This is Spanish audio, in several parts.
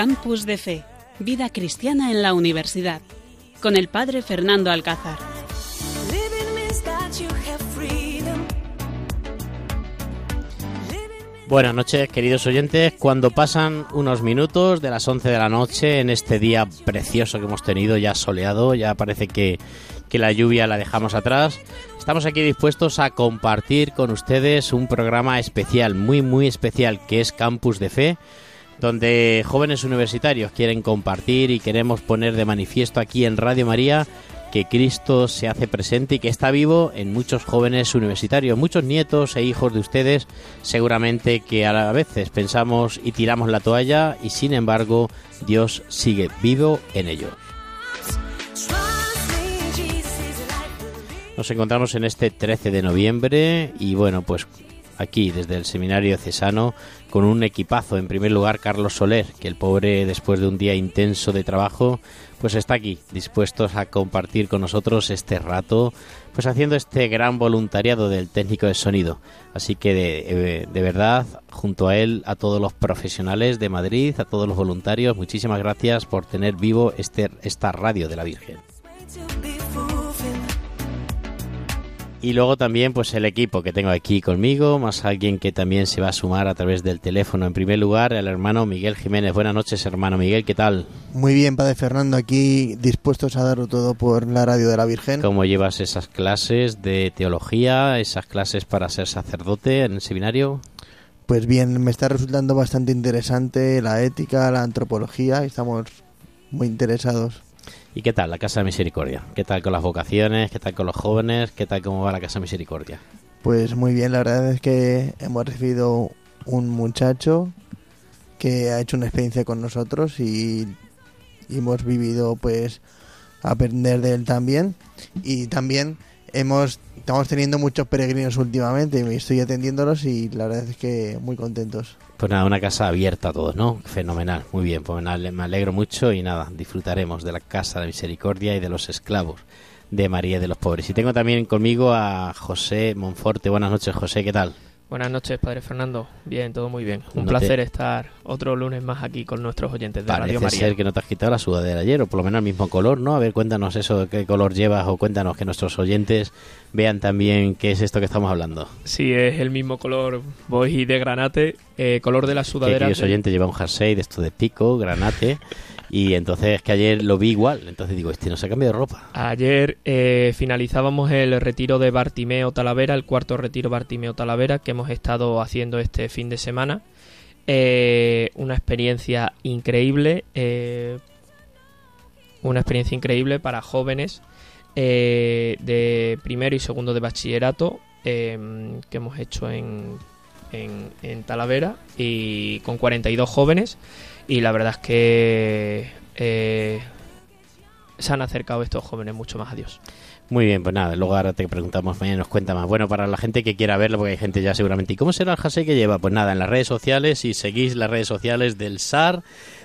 Campus de Fe, Vida Cristiana en la Universidad, con el Padre Fernando Alcázar. Buenas noches, queridos oyentes. Cuando pasan unos minutos de las 11 de la noche en este día precioso que hemos tenido, ya soleado, ya parece que, que la lluvia la dejamos atrás, estamos aquí dispuestos a compartir con ustedes un programa especial, muy, muy especial, que es Campus de Fe, donde jóvenes universitarios quieren compartir y queremos poner de manifiesto aquí en Radio María que Cristo se hace presente y que está vivo en muchos jóvenes universitarios, muchos nietos e hijos de ustedes, seguramente que a veces pensamos y tiramos la toalla y sin embargo Dios sigue vivo en ellos. Nos encontramos en este 13 de noviembre y bueno, pues aquí desde el seminario cesano con un equipazo. En primer lugar, Carlos Soler, que el pobre después de un día intenso de trabajo pues está aquí, dispuestos a compartir con nosotros este rato, pues haciendo este gran voluntariado del técnico de sonido. Así que de, de, verdad, junto a él, a todos los profesionales de Madrid, a todos los voluntarios, muchísimas gracias por tener vivo este, esta radio de la Virgen. Y luego también pues el equipo que tengo aquí conmigo, más alguien que también se va a sumar a través del teléfono. En primer lugar, el hermano Miguel Jiménez. Buenas noches, hermano Miguel, ¿qué tal? Muy bien, Padre Fernando, aquí dispuestos a darlo todo por la radio de la Virgen. ¿Cómo llevas esas clases de teología, esas clases para ser sacerdote en el seminario? Pues bien, me está resultando bastante interesante la ética, la antropología, estamos muy interesados. ¿Y qué tal la Casa de Misericordia? ¿Qué tal con las vocaciones? ¿Qué tal con los jóvenes? ¿Qué tal cómo va la Casa de Misericordia? Pues muy bien, la verdad es que hemos recibido un muchacho que ha hecho una experiencia con nosotros y, hemos vivido pues aprender de él también y también hemos estamos teniendo muchos peregrinos últimamente y estoy atendiéndolos y la verdad es que muy contentos. Pues nada, una casa abierta a todos, ¿no? Fenomenal, muy bien, pues me alegro mucho y nada, disfrutaremos de la Casa de Misericordia y de los esclavos de María de los Pobres. Y tengo también conmigo a José Monforte. Buenas noches, José, ¿qué tal? Buenas noches, Padre Fernando. Bien, todo muy bien. Un placer estar otro lunes más aquí con nuestros oyentes de Radio María. Parece ser que no te has quitado la sudadera ayer, o por lo menos el mismo color, ¿no? A ver, cuéntanos eso, qué color llevas, o cuéntanos que nuestros oyentes vean también qué es esto que estamos hablando. Sí, es el mismo color, voy de granate, eh, color de la sudadera. Que oyentes lleva un jersey de esto de pico, granate. Y entonces es que ayer lo vi igual, entonces digo, este no se ha cambiado de ropa. Ayer eh, finalizábamos el retiro de Bartimeo Talavera, el cuarto retiro Bartimeo Talavera que hemos estado haciendo este fin de semana. Eh, una experiencia increíble, eh, una experiencia increíble para jóvenes de primero y segundo de bachillerato que hemos hecho en, en, en Talavera y con 42 jóvenes y la verdad es que eh, se han acercado estos jóvenes mucho más a Dios. Muy bien, pues nada, luego ahora te preguntamos, mañana nos cuenta más. Bueno, para la gente que quiera verlo, porque hay gente ya seguramente, ¿y cómo será el jersey que lleva? Pues nada, en las redes sociales, si seguís las redes sociales del SAR,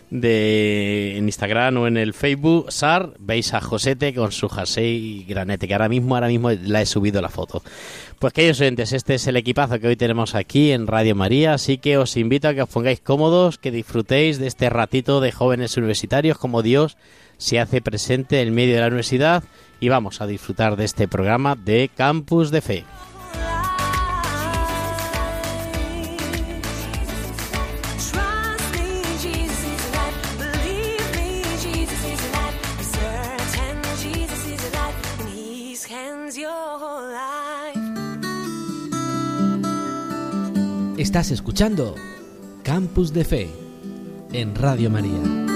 de en Instagram o en el Facebook, SAR, veis a Josete con su jersey granete, que ahora mismo, ahora mismo la he subido la foto. Pues queridos oyentes, este es el equipazo que hoy tenemos aquí en Radio María, así que os invito a que os pongáis cómodos, que disfrutéis de este ratito de jóvenes universitarios, como Dios se hace presente en medio de la universidad, y vamos a disfrutar de este programa de Campus de Fe. Estás escuchando Campus de Fe en Radio María.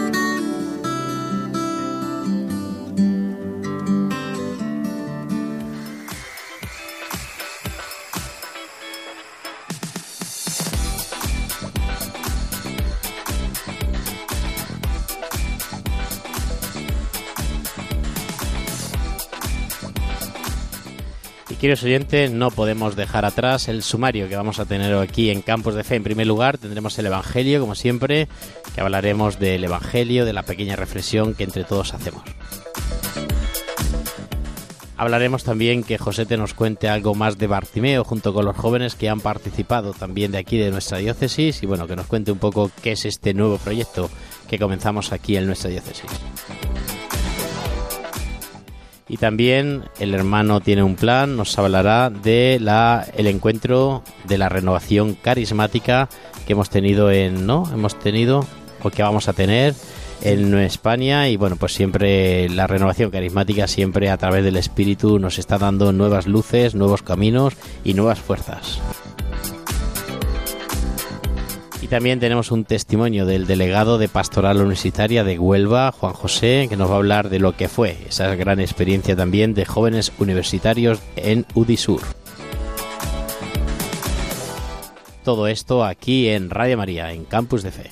Queridos oyentes, no podemos dejar atrás el sumario que vamos a tener aquí en Campos de Fe. En primer lugar, tendremos el Evangelio, como siempre, que hablaremos del Evangelio, de la pequeña reflexión que entre todos hacemos. Hablaremos también que José te nos cuente algo más de Bartimeo junto con los jóvenes que han participado también de aquí de nuestra diócesis y bueno, que nos cuente un poco qué es este nuevo proyecto que comenzamos aquí en nuestra diócesis. Y también el hermano tiene un plan, nos hablará de la el encuentro de la renovación carismática que hemos tenido en, ¿no? Hemos tenido o que vamos a tener en España y bueno, pues siempre la renovación carismática siempre a través del espíritu nos está dando nuevas luces, nuevos caminos y nuevas fuerzas. También tenemos un testimonio del delegado de Pastoral Universitaria de Huelva, Juan José, que nos va a hablar de lo que fue esa gran experiencia también de jóvenes universitarios en Udisur. Todo esto aquí en Radio María, en Campus de Fe.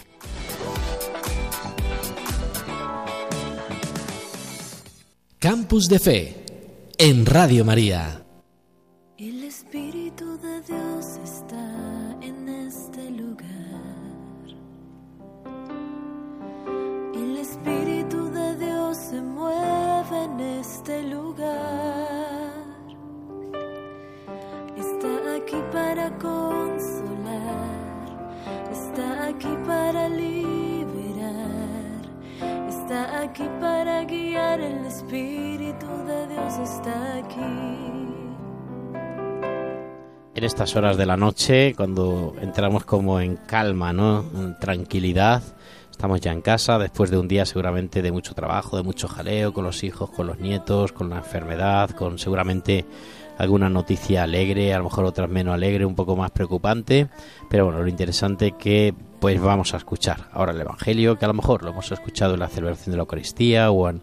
Campus de Fe en Radio María. Aquí para consolar. Está aquí para liberar. Está aquí para guiar. El Espíritu de Dios está aquí. en estas horas de la noche, cuando entramos como en calma, ¿no? En tranquilidad. Estamos ya en casa después de un día seguramente de mucho trabajo, de mucho jaleo con los hijos, con los nietos, con la enfermedad, con seguramente alguna noticia alegre, a lo mejor otras menos alegre, un poco más preocupante, pero bueno, lo interesante que pues vamos a escuchar ahora el evangelio, que a lo mejor lo hemos escuchado en la celebración de la Eucaristía o en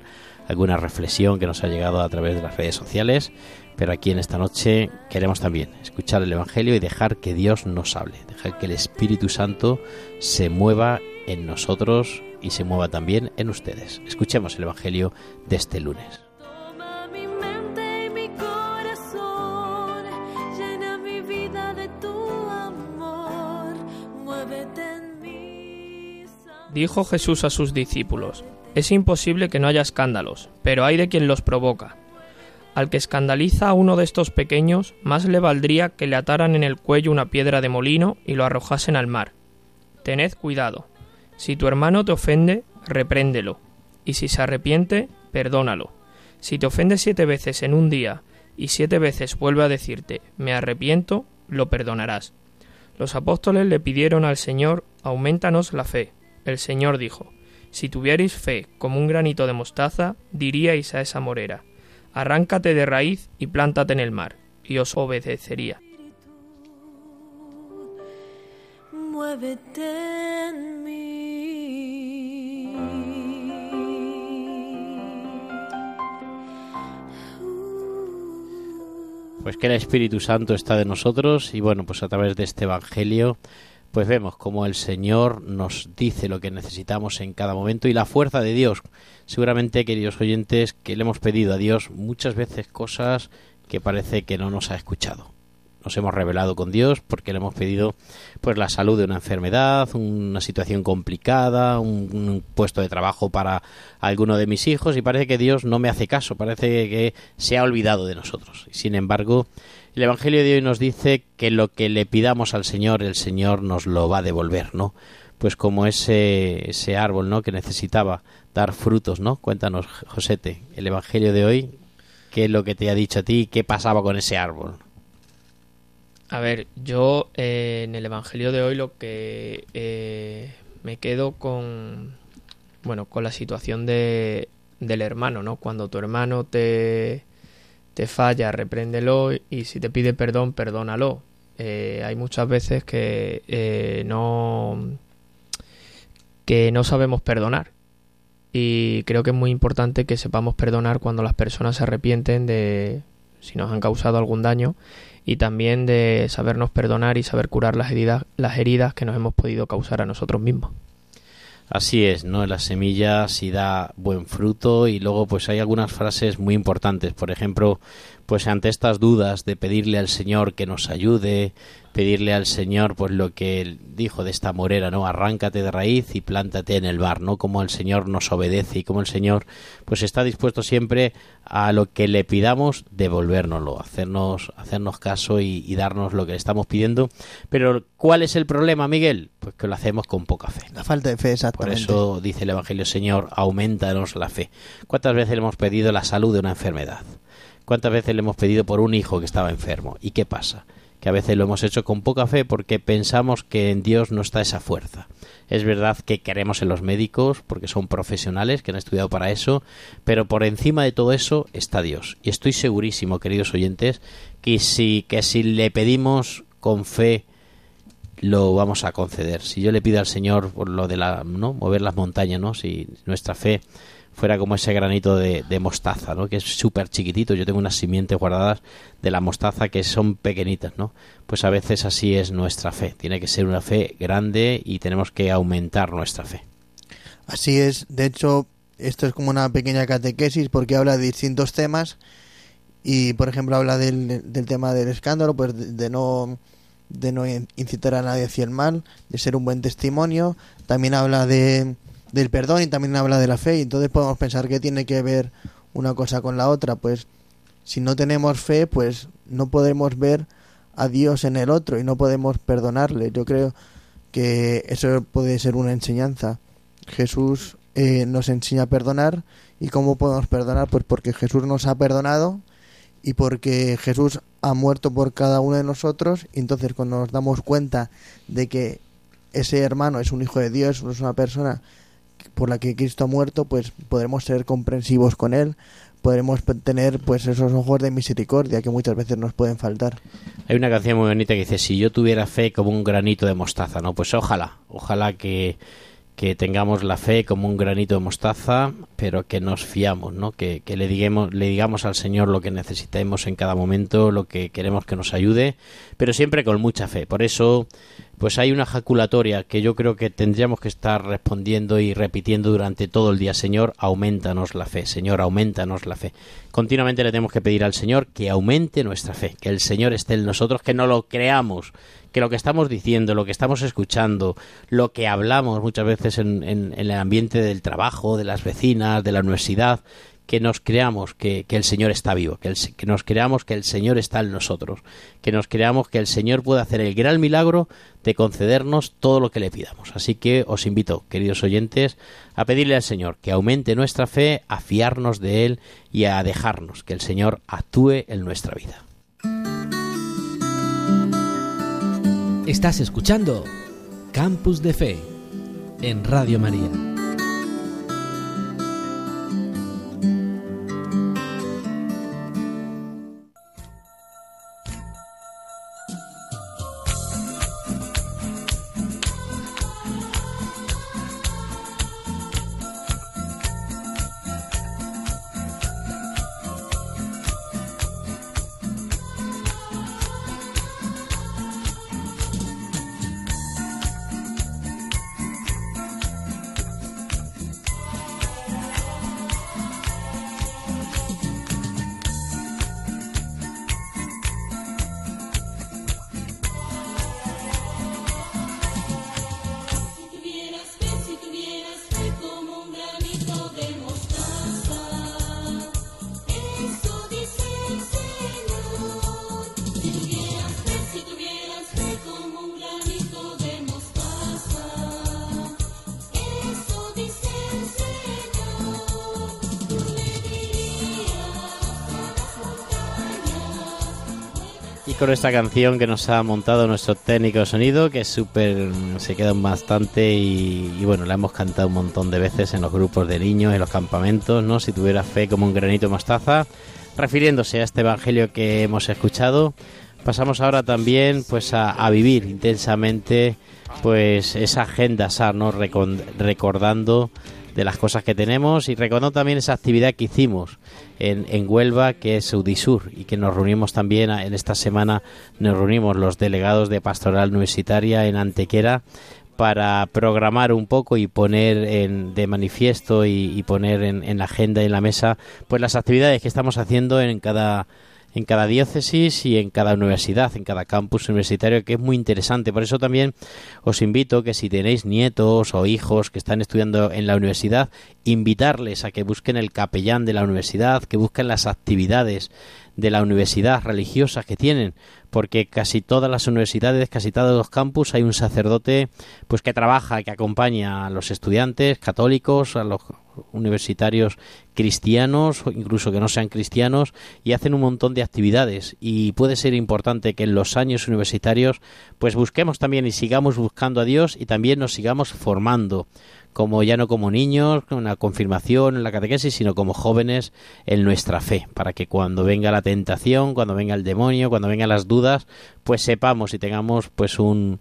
alguna reflexión que nos ha llegado a través de las redes sociales, pero aquí en esta noche queremos también escuchar el Evangelio y dejar que Dios nos hable, dejar que el Espíritu Santo se mueva en nosotros y se mueva también en ustedes. Escuchemos el Evangelio de este lunes. Dijo Jesús a sus discípulos, Es imposible que no haya escándalos, pero hay de quien los provoca. Al que escandaliza a uno de estos pequeños, más le valdría que le ataran en el cuello una piedra de molino y lo arrojasen al mar. Tened cuidado. Si tu hermano te ofende, repréndelo, y si se arrepiente, perdónalo. Si te ofende siete veces en un día, y siete veces vuelve a decirte, me arrepiento, lo perdonarás. Los apóstoles le pidieron al Señor, aumentanos la fe. El Señor dijo, si tuvierais fe como un granito de mostaza, diríais a esa morera, arráncate de raíz y plántate en el mar, y os obedecería. Muévete en mí. Pues que el Espíritu Santo está de nosotros y bueno, pues a través de este Evangelio pues vemos como el Señor nos dice lo que necesitamos en cada momento y la fuerza de Dios. Seguramente, queridos oyentes, que le hemos pedido a Dios muchas veces cosas que parece que no nos ha escuchado. Nos hemos revelado con Dios porque le hemos pedido pues la salud de una enfermedad, una situación complicada, un, puesto de trabajo para alguno de mis hijos y parece que Dios no me hace caso, parece que se ha olvidado de nosotros. Sin embargo, el Evangelio de hoy nos dice que lo que le pidamos al Señor, el Señor nos lo va a devolver, ¿no? Pues como ese, ese árbol, ¿no? Que necesitaba dar frutos, ¿no? Cuéntanos, Josete, el Evangelio de hoy, ¿qué es lo que te ha dicho a ti? ¿Qué pasaba con ese árbol? A ver, yo eh, en el Evangelio de hoy lo que eh, me quedo con, bueno, con la situación de, del hermano, ¿no? Cuando tu hermano te, te falla, repréndelo y si te pide perdón, perdónalo. Eh, hay muchas veces que no que no sabemos perdonar y creo que es muy importante que sepamos perdonar cuando las personas se arrepienten de si nos han causado algún daño y también de sabernos perdonar y saber curar las heridas, las heridas que nos hemos podido causar a nosotros mismos. Así es, ¿no? La semilla sí da buen fruto y luego pues hay algunas frases muy importantes. Por ejemplo, pues ante estas dudas de pedirle al Señor que nos ayude, pedirle al Señor pues lo que él dijo de esta morera, ¿no? Arráncate de raíz y plántate en el bar, ¿no? Como el Señor nos obedece y como el Señor pues está dispuesto siempre a lo que le pidamos devolvérnoslo, hacernos hacernos caso y, y darnos lo que le estamos pidiendo. Pero ¿cuál es el problema, Miguel? Pues que lo hacemos con poca fe. La falta de fe, Por exactamente. eso dice el Evangelio, Señor, aumentanos la fe. ¿Cuántas veces le hemos pedido la salud de una enfermedad? ¿Cuántas veces le hemos pedido por un hijo que estaba enfermo? ¿Y qué pasa? Que a veces lo hemos hecho con poca fe porque pensamos que en Dios no está esa fuerza. Es verdad que queremos en los médicos porque son profesionales que han estudiado para eso, pero por encima de todo eso está Dios. Y estoy segurísimo, queridos oyentes, que si, que si le pedimos con fe lo vamos a conceder. Si yo le pido al Señor por lo de la, ¿no? mover las montañas, ¿no? Si nuestra fe fuera como ese granito de, mostaza, ¿no? Que es súper chiquitito. Yo tengo unas simientes guardadas de la mostaza que son pequeñitas, ¿no? Pues a veces así es nuestra fe. Tiene que ser una fe grande y tenemos que aumentar nuestra fe. Así es, de hecho, esto es como una pequeña catequesis porque habla de distintos temas y, por ejemplo, habla del, tema del escándalo, pues de, de no de no in- incitar a nadie hacia el mal, de ser un buen testimonio. También habla de del perdón y también habla de la fe. Y entonces podemos pensar que tiene que ver una cosa con la otra. Pues si no tenemos fe, pues no podemos ver a Dios en el otro y no podemos perdonarle. Yo creo que eso puede ser una enseñanza. Jesús eh, nos enseña a perdonar y cómo podemos perdonar pues porque Jesús nos ha perdonado y porque Jesús ha muerto por cada uno de nosotros y entonces cuando nos damos cuenta de que ese hermano es un hijo de Dios, es una persona por la que Cristo ha muerto, pues podremos ser comprensivos con él, podremos tener pues esos ojos de misericordia que muchas veces nos pueden faltar. Hay una canción muy bonita que dice, si yo tuviera fe como un granito de mostaza, ¿no? Pues ojalá, ojalá que, que tengamos la fe como un granito de mostaza, pero que nos fiamos, ¿no? Que, que le, digamos, le digamos al Señor lo que necesitemos en cada momento, lo que queremos que nos ayude, pero siempre con mucha fe. Por eso, pues hay una jaculatoria que yo creo que tendríamos que estar respondiendo y repitiendo durante todo el día. Señor, aumentanos la fe. Señor, aumentanos la fe. Continuamente le tenemos que pedir al Señor que aumente nuestra fe, que el Señor esté en nosotros, que no lo creamos, que lo que estamos diciendo, lo que estamos escuchando, lo que hablamos muchas veces en, en- en el ambiente del trabajo, de las vecinas, de la universidad, que nos creamos que, que el Señor está vivo, que, el que nos creamos que el Señor está en nosotros, que nos creamos que el Señor puede hacer el gran milagro de concedernos todo lo que le pidamos. Así que os invito, queridos oyentes, a pedirle al Señor que aumente nuestra fe, a fiarnos de Él y a dejarnos que el Señor actúe en nuestra vida. Estás escuchando Campus de Fe en Radio María. Con esta canción que nos ha montado nuestro técnico de sonido, que es súper, se queda bastante y, bueno, la hemos cantado un montón de veces en los grupos de niños, en los campamentos, ¿no? Si tuviera fe como un granito mostaza, refiriéndose a este evangelio que hemos escuchado. Pasamos ahora también pues a, vivir intensamente pues esa agenda SAR, ¿no? Recordando de las cosas que tenemos y recordando también esa actividad que hicimos en, en Huelva, que es Udisur, y que nos reunimos también en esta semana, nos reunimos los delegados de Pastoral Universitaria en Antequera para programar un poco y poner en, de manifiesto y, y poner en, en la agenda y en la mesa pues las actividades que estamos haciendo en cada en cada diócesis y en cada universidad, en cada campus universitario, que es muy interesante. Por eso también os invito que si tenéis nietos o hijos que están estudiando en la universidad, invitarles a que busquen el capellán de la universidad, que busquen las actividades de la universidad religiosas que tienen, porque casi todas las universidades, casi todos los campus hay un sacerdote pues que trabaja, que acompaña a los estudiantes católicos, a los universitarios cristianos incluso que no sean cristianos y hacen un montón de actividades. Y puede ser importante que en los años universitarios pues busquemos también y sigamos buscando a Dios y también nos sigamos formando como ya no como niños, con la confirmación, en la catequesis, sino como jóvenes en nuestra fe, para que cuando venga la tentación, cuando venga el demonio, cuando vengan las dudas, pues sepamos y tengamos pues un,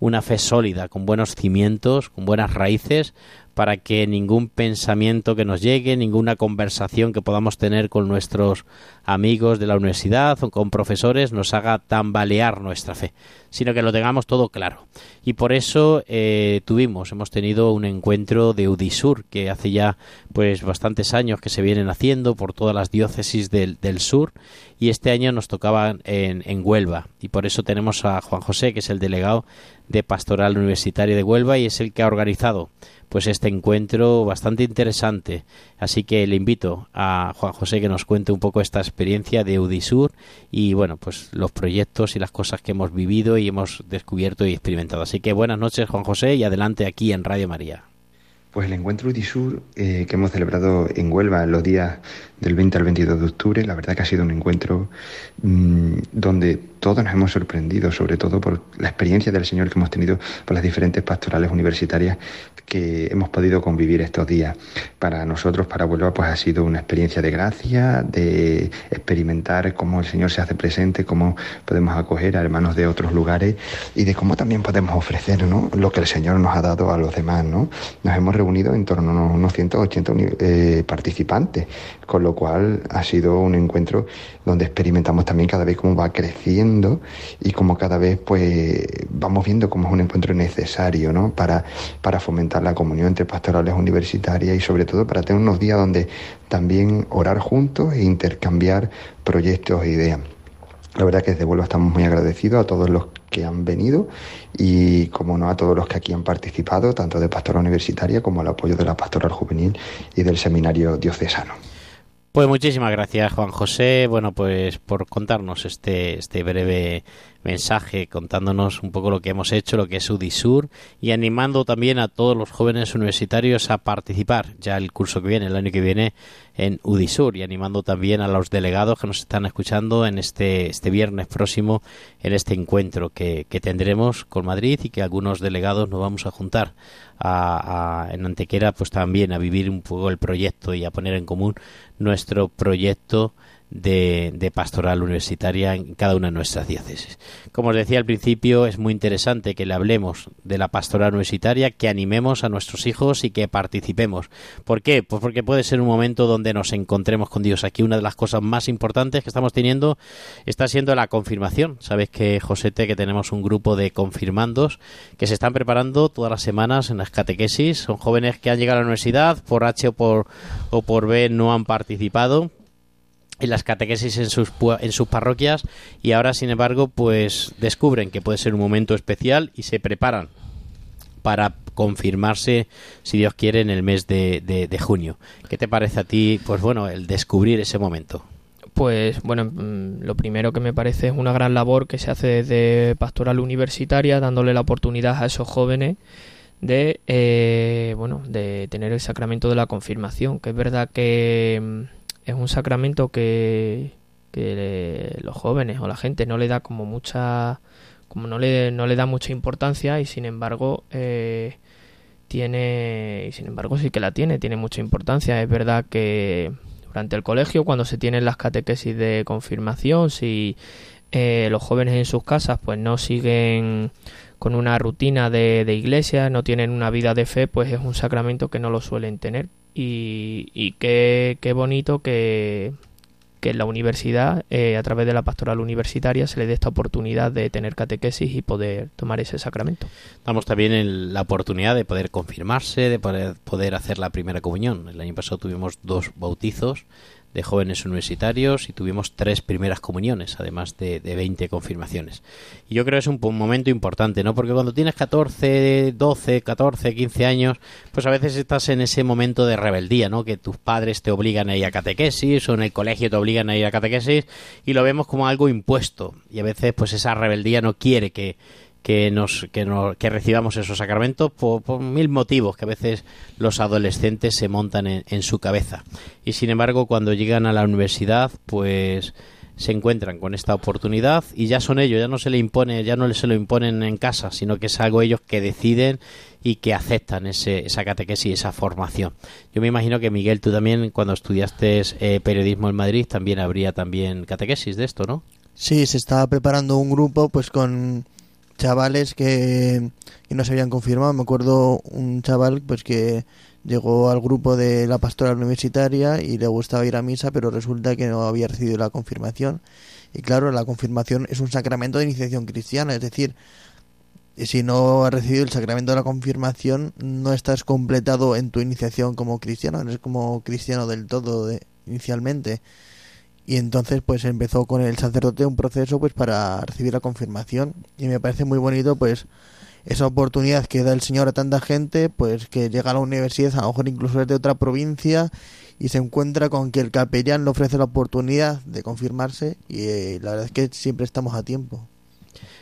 una fe sólida, con buenos cimientos, con buenas raíces, para que ningún pensamiento que nos llegue, ninguna conversación que podamos tener con nuestros amigos de la universidad o con profesores nos haga tambalear nuestra fe, sino que lo tengamos todo claro. Y por eso eh, tuvimos, hemos tenido un encuentro de Udisur que hace ya pues bastantes años que se vienen haciendo por todas las diócesis del, del sur y este año nos tocaba en, en Huelva y por eso tenemos a Juan José que es el delegado de Pastoral Universitaria de Huelva y es el que ha organizado pues este encuentro bastante interesante. Así que le invito a Juan José que nos cuente un poco esta experiencia de Udisur y bueno, pues los proyectos y las cosas que hemos vivido y hemos descubierto y experimentado. Así que buenas noches Juan José y adelante aquí en Radio María. Pues el encuentro Udisur eh, que hemos celebrado en Huelva en los días del 20 al 22 de octubre, la verdad que ha sido un encuentro mmm, donde todos nos hemos sorprendido, sobre todo por la experiencia del Señor que hemos tenido por las diferentes pastorales universitarias que hemos podido convivir estos días. Para nosotros, para Huelva, pues ha sido una experiencia de gracia, de experimentar cómo el Señor se hace presente, cómo podemos acoger a hermanos de otros lugares y de cómo también podemos ofrecer ¿no? lo que el Señor nos ha dado a los demás. ¿no? Nos hemos reunido en torno a unos 180 eh, participantes, con lo cual ha sido un encuentro donde experimentamos también cada vez cómo va creciendo y cómo cada vez pues vamos viendo cómo es un encuentro necesario ¿no? para, para fomentar la comunión entre pastorales universitarias y sobre todo para tener unos días donde también orar juntos e intercambiar proyectos e ideas. La verdad que desde Huelva estamos muy agradecidos a todos los que han venido y, como no, a todos los que aquí han participado, tanto de Pastoral Universitaria como al apoyo de la Pastoral Juvenil y del Seminario Diocesano. Pues muchísimas gracias, Juan José, bueno, pues por contarnos este, este breve mensaje, contándonos un poco lo que hemos hecho, lo que es UDISUR y animando también a todos los jóvenes universitarios a participar ya el curso que viene, el año que viene, en UDISUR y animando también a los delegados que nos están escuchando en este, este viernes próximo en este encuentro que, que tendremos con Madrid y que algunos delegados nos vamos a juntar a, a, en Antequera pues también a vivir un poco el proyecto y a poner en común nuestro proyecto de, pastoral universitaria en cada una de nuestras diócesis. Como os decía al principio, es muy interesante que le hablemos de la pastoral universitaria, que animemos a nuestros hijos y que participemos. ¿Por qué? Pues porque puede ser un momento donde nos encontremos con Dios. Aquí una de las cosas más importantes que estamos teniendo está siendo la confirmación. Sabéis que, Josete, que tenemos un grupo de confirmandos que se están preparando todas las semanas en las catequesis. Son jóvenes que han llegado a la universidad, por H o por, o por B no han participado en las catequesis en sus, en sus parroquias y ahora sin embargo pues descubren que puede ser un momento especial y se preparan para confirmarse si Dios quiere en el mes de, de, junio ¿qué te parece a ti pues bueno el descubrir ese momento? Pues bueno, lo primero que me parece es una gran labor que se hace desde pastoral universitaria, dándole la oportunidad a esos jóvenes de eh, bueno de tener el sacramento de la confirmación, que es verdad que es un sacramento que, que los jóvenes o la gente no le da como mucha como no le, no le da mucha importancia y sin embargo eh, tiene y sin embargo sí que la tiene tiene mucha importancia. Es verdad que durante el colegio cuando se tienen las catequesis de confirmación si eh, los jóvenes en sus casas pues no siguen con una rutina de, de iglesia no tienen una vida de fe pues es un sacramento que no lo suelen tener y, y qué, qué, bonito que, que en la universidad, eh, a través de la pastoral universitaria, se le dé esta oportunidad de tener catequesis y poder tomar ese sacramento. Damos también en la oportunidad de poder confirmarse, de poder, poder hacer la primera comunión. El año pasado tuvimos dos bautizos de jóvenes universitarios y tuvimos tres primeras comuniones, además de, de 20 confirmaciones. Y yo creo que es un, pu- momento importante, ¿no? Porque cuando tienes 14, 12, 14, 15 años, pues a veces estás en ese momento de rebeldía, ¿no? Que tus padres te obligan a ir a catequesis o en el colegio te obligan a ir a catequesis y lo vemos como algo impuesto. Y a veces pues esa rebeldía no quiere que, que nos, que nos que recibamos esos sacramentos por, mil motivos que a veces los adolescentes se montan en, en su cabeza. Y sin embargo, cuando llegan a la universidad, pues se encuentran con esta oportunidad y ya son ellos, ya no se le impone, ya no se lo imponen en casa, sino que es algo ellos que deciden y que aceptan ese, esa catequesis, esa formación. Yo me imagino que Miguel, tú también cuando estudiaste eh, periodismo en Madrid también habría también catequesis de esto, ¿no? Sí, se estaba preparando un grupo pues con chavales que, no se habían confirmado. Me acuerdo un chaval pues que llegó al grupo de la pastoral universitaria y le gustaba ir a misa, pero resulta que no había recibido la confirmación. Y claro, la confirmación es un sacramento de iniciación cristiana, es decir, si no has recibido el sacramento de la confirmación, no estás completado en tu iniciación como cristiano, no eres como cristiano del todo de- inicialmente. Y entonces pues empezó con el sacerdote un proceso pues para recibir la confirmación y me parece muy bonito pues esa oportunidad que da el Señor a tanta gente pues que llega a la universidad a lo mejor incluso es de otra provincia y se encuentra con que el capellán le ofrece la oportunidad de confirmarse y eh, la verdad es que siempre estamos a tiempo.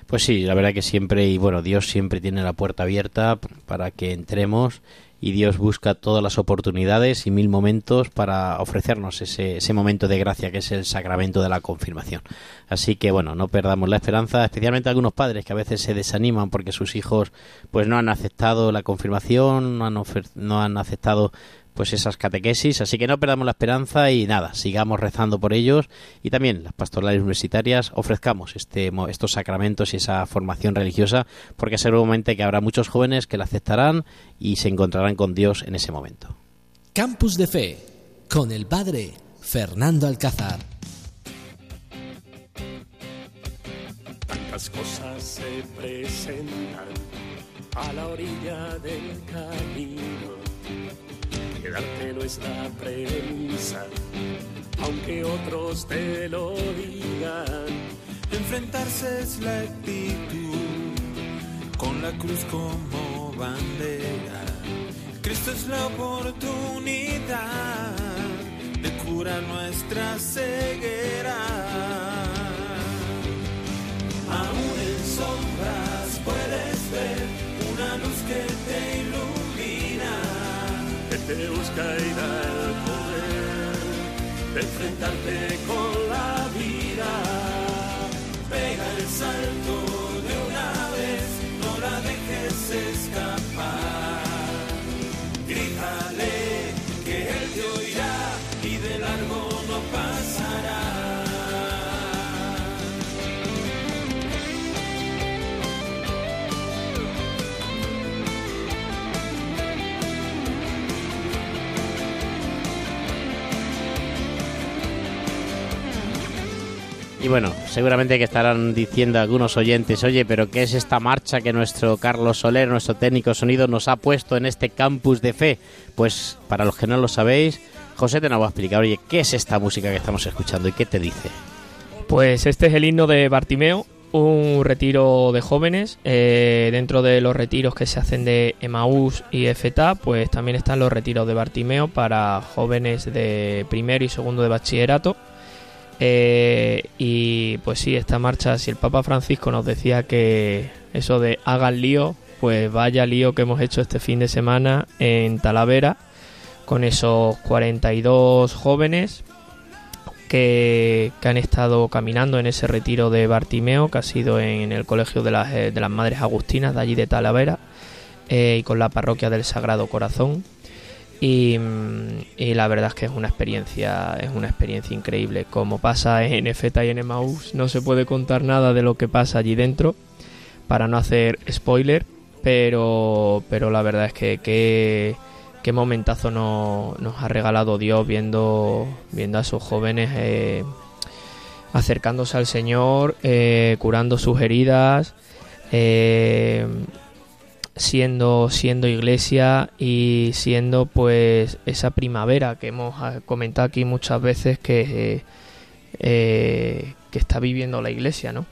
Pues sí, la verdad que siempre, y bueno, Dios siempre tiene la puerta abierta para que entremos y Dios busca todas las oportunidades y mil momentos para ofrecernos ese, ese momento de gracia que es el sacramento de la confirmación. Así que bueno, no perdamos la esperanza, especialmente algunos padres que a veces se desaniman porque sus hijos pues no han aceptado la confirmación, no han, no han aceptado pues esas catequesis, así que no perdamos la esperanza y nada, sigamos rezando por ellos y también las pastorales universitarias ofrezcamos este, estos sacramentos y esa formación religiosa porque seguramente que habrá muchos jóvenes que la aceptarán y se encontrarán con Dios en ese momento. Campus de Fe con el padre Fernando Alcázar. Tantas cosas se presentan a la orilla del camino. Quedarte no es la premisa, aunque otros te lo digan. Enfrentarse es la actitud, con la cruz como bandera. Cristo es la oportunidad de curar nuestra ceguera. Te busca y da el poder de enfrentarte con la vida. Pega el salto Y bueno, seguramente que estarán diciendo algunos oyentes, oye, pero ¿qué es esta marcha que nuestro Carlos Soler, nuestro técnico sonido, nos ha puesto en este campus de fe? Pues para los que no lo sabéis, José te nos va a explicar, oye, ¿qué es esta música que estamos escuchando y qué te dice? Pues este es el himno de Bartimeo, un retiro de jóvenes. Eh, dentro de los retiros que se hacen de Emaús y EFETA, pues también están los retiros de Bartimeo para jóvenes de primero y segundo de bachillerato. Eh, y pues sí, esta marcha, si el Papa Francisco nos decía que eso de hagan lío, pues vaya lío que hemos hecho este fin de semana en Talavera con esos 42 jóvenes que, que han estado caminando en ese retiro de Bartimeo, que ha sido en el Colegio de las, eh, de las Madres Agustinas de allí de Talavera eh, y con la Parroquia del Sagrado Corazón. Y, la verdad es que es una experiencia es una experiencia increíble. Como pasa en EFETA y en Emaús no se puede contar nada de lo que pasa allí dentro para no hacer spoiler pero pero la verdad es que qué qué momentazo no- nos ha regalado Dios viendo viendo a esos jóvenes eh, acercándose al Señor eh, curando sus heridas eh, siendo siendo iglesia y siendo pues esa primavera que hemos ah, comentado aquí muchas veces que eh, que está viviendo la iglesia, ¿no?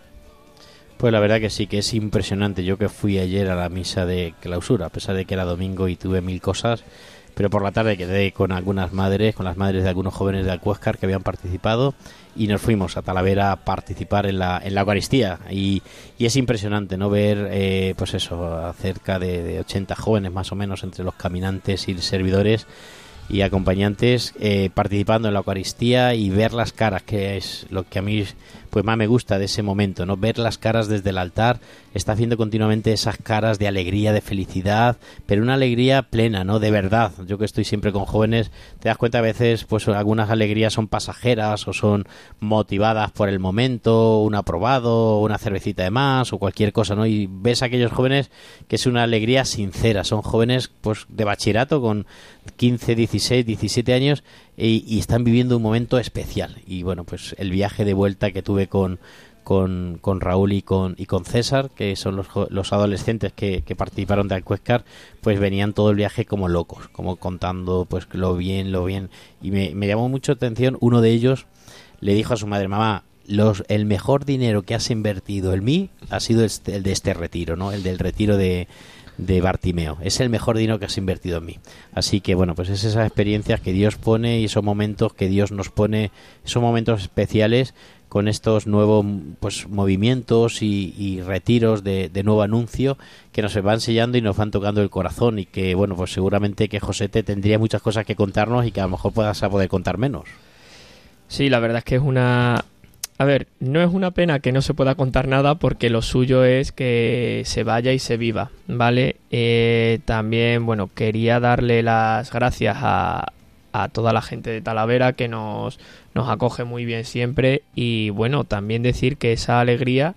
Pues la verdad que sí, que es impresionante. Yo que fui ayer a la misa de clausura, a pesar de que era domingo y tuve mil cosas, pero por la tarde quedé con algunas madres, con las madres de algunos jóvenes de Alcuéscar que habían participado y nos fuimos a Talavera a participar en la, en la Eucaristía. Y, y es impresionante no ver, eh, pues eso, cerca de, de 80 jóvenes más o menos entre los caminantes y servidores y acompañantes eh, participando en la Eucaristía y ver las caras, que es lo que a mí pues más me gusta de ese momento, no ver las caras desde el altar, está haciendo continuamente esas caras de alegría, de felicidad, pero una alegría plena, no de verdad. Yo que estoy siempre con jóvenes, te das cuenta a veces pues algunas alegrías son pasajeras o son motivadas por el momento, un aprobado, una cervecita de más o cualquier cosa, ¿no? Y ves a aquellos jóvenes que es una alegría sincera, son jóvenes pues de bachillerato con 15, 16, 17 años y, están viviendo un momento especial. Y bueno, pues el viaje de vuelta que tuve con, con, con Raúl y con, y con César, que son los, los adolescentes que, participaron de Alcuéscar, pues venían todo el viaje como locos, como contando pues lo bien, lo bien. Y me, me llamó mucho atención, uno de ellos le dijo a su madre, mamá, los, el mejor dinero que has invertido en mí ha sido este- el de este retiro, ¿no? El del retiro de, de Bartimeo. Es el mejor dinero que has invertido en mí. Así que bueno, pues es esas experiencias que Dios pone y esos momentos que Dios nos pone, esos momentos especiales con estos nuevos pues movimientos y, retiros de, nuevo anuncio que nos van sellando y nos van tocando el corazón y que bueno pues seguramente que José te tendría muchas cosas que contarnos y que a lo mejor puedas poder contar menos. Sí, la verdad es que es una... A ver, no es una pena que no se pueda contar nada porque lo suyo es que se vaya y se viva, ¿vale? Eh, también, bueno, quería darle las gracias a, toda la gente de Talavera que nos, nos acoge muy bien siempre y bueno, también decir que esa alegría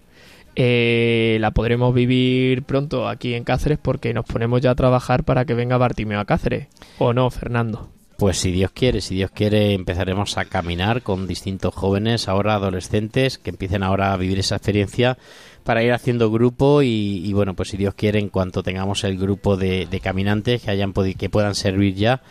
eh, la podremos vivir pronto aquí en Cáceres porque nos ponemos ya a trabajar para que venga Bartimeo a Cáceres. ¿O no, Fernando? Pues si Dios quiere, si Dios quiere, empezaremos a caminar con distintos jóvenes, ahora adolescentes, que empiecen ahora a vivir esa experiencia para ir haciendo grupo y, bueno, pues si Dios quiere, en cuanto tengamos el grupo de, caminantes que hayan que puedan servir ya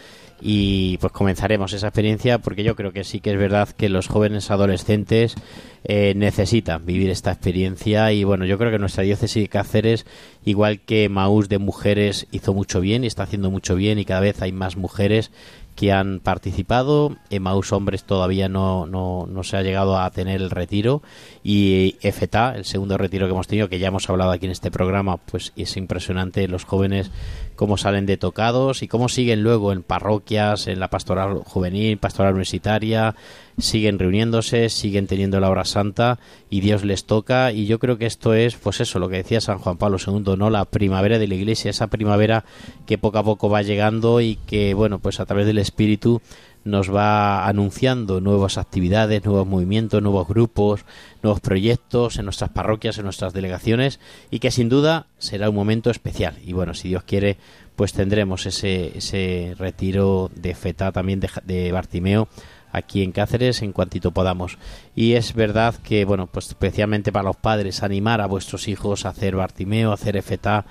y pues comenzaremos esa experiencia porque yo creo que sí que es verdad que los jóvenes adolescentes eh, necesitan vivir esta experiencia y bueno yo creo que nuestra diócesis de Cáceres igual que Maús de mujeres hizo mucho bien y está haciendo mucho bien y cada vez hay más mujeres que han participado. Emmaus Hombres todavía no, no, no se ha llegado a tener el retiro. Y FTA, el segundo retiro que hemos tenido, que ya hemos hablado aquí en este programa, pues es impresionante los jóvenes cómo salen de tocados y cómo siguen luego en parroquias, en la pastoral juvenil, pastoral universitaria, siguen reuniéndose, siguen teniendo la hora santa y Dios les toca y yo creo que esto es pues eso, lo que decía San Juan Pablo II, ¿no? La primavera de la iglesia, esa primavera que poco a poco va llegando y que bueno, pues a través del espíritu nos va anunciando nuevas actividades, nuevos movimientos, nuevos grupos, nuevos proyectos en nuestras parroquias, en nuestras delegaciones y que sin duda será un momento especial. Y bueno, si Dios quiere, pues tendremos ese, ese retiro de feta también de, de Bartimeo aquí en Cáceres en cuantito podamos. Y es verdad que, bueno, pues especialmente para los padres, animar a vuestros hijos a hacer Bartimeo, a hacer FTA,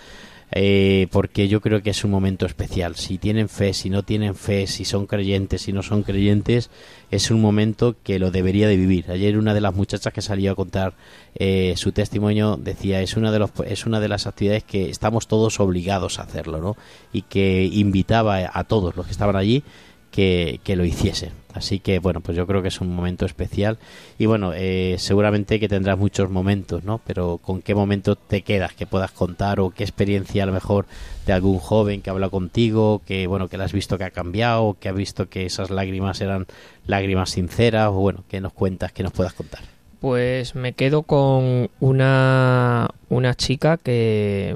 eh, porque yo creo que es un momento especial. Si tienen fe, si no tienen fe, si son creyentes, si no son creyentes, es un momento que lo debería de vivir. Ayer una de las muchachas que salió a contar eh, su testimonio decía es una de los es una de las actividades que estamos todos obligados a hacerlo, ¿no? Y que invitaba a todos los que estaban allí que, que, lo hiciesen. Así que bueno, pues yo creo que es un momento especial y bueno, eh, seguramente que tendrás muchos momentos, ¿no? Pero ¿con qué momento te quedas que puedas contar o qué experiencia a lo mejor de algún joven que habla contigo, que bueno, que le has visto que ha cambiado, que ha visto que esas lágrimas eran lágrimas sinceras o bueno, que nos cuentas, que nos puedas contar? Pues me quedo con una, una chica que,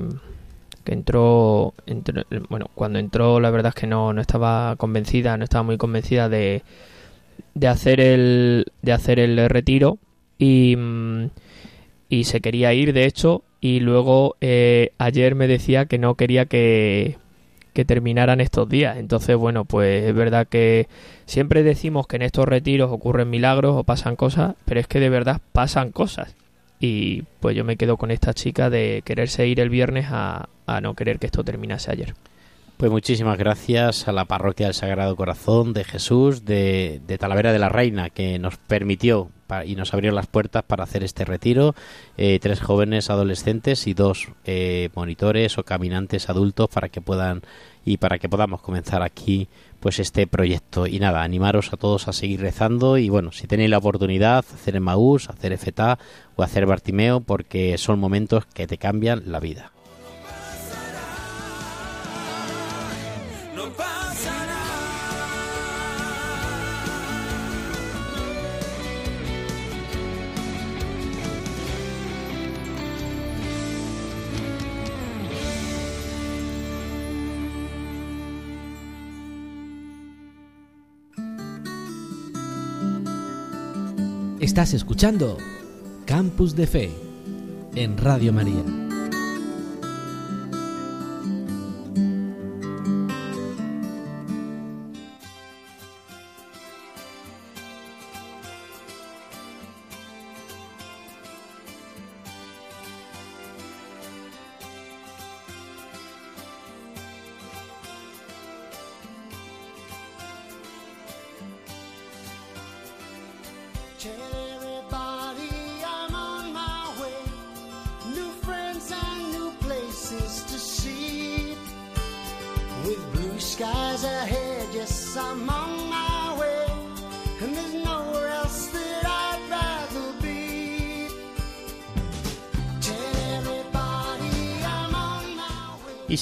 que entró, entró, bueno, cuando entró la verdad es que no, no estaba convencida, no estaba muy convencida de, de hacer el de hacer el retiro y, y se quería ir de hecho y luego eh, ayer me decía que no quería que, que terminaran estos días. Entonces, bueno, pues es verdad que siempre decimos que en estos retiros ocurren milagros o pasan cosas, pero es que de verdad pasan cosas. Y pues yo me quedo con esta chica de quererse ir el viernes a, a no querer que esto terminase ayer. Pues muchísimas gracias a la parroquia del Sagrado Corazón de Jesús de, de Talavera de la Reina que nos permitió y nos abrió las puertas para hacer este retiro. Eh, tres jóvenes adolescentes y dos eh, monitores o caminantes adultos para que puedan y para que podamos comenzar aquí pues este proyecto. Y nada, animaros a todos a seguir rezando y bueno, si tenéis la oportunidad, hacer Emmaús, hacer Efetá o hacer Bartimeo porque son momentos que te cambian la vida. Estás escuchando Campus de Fe en Radio María.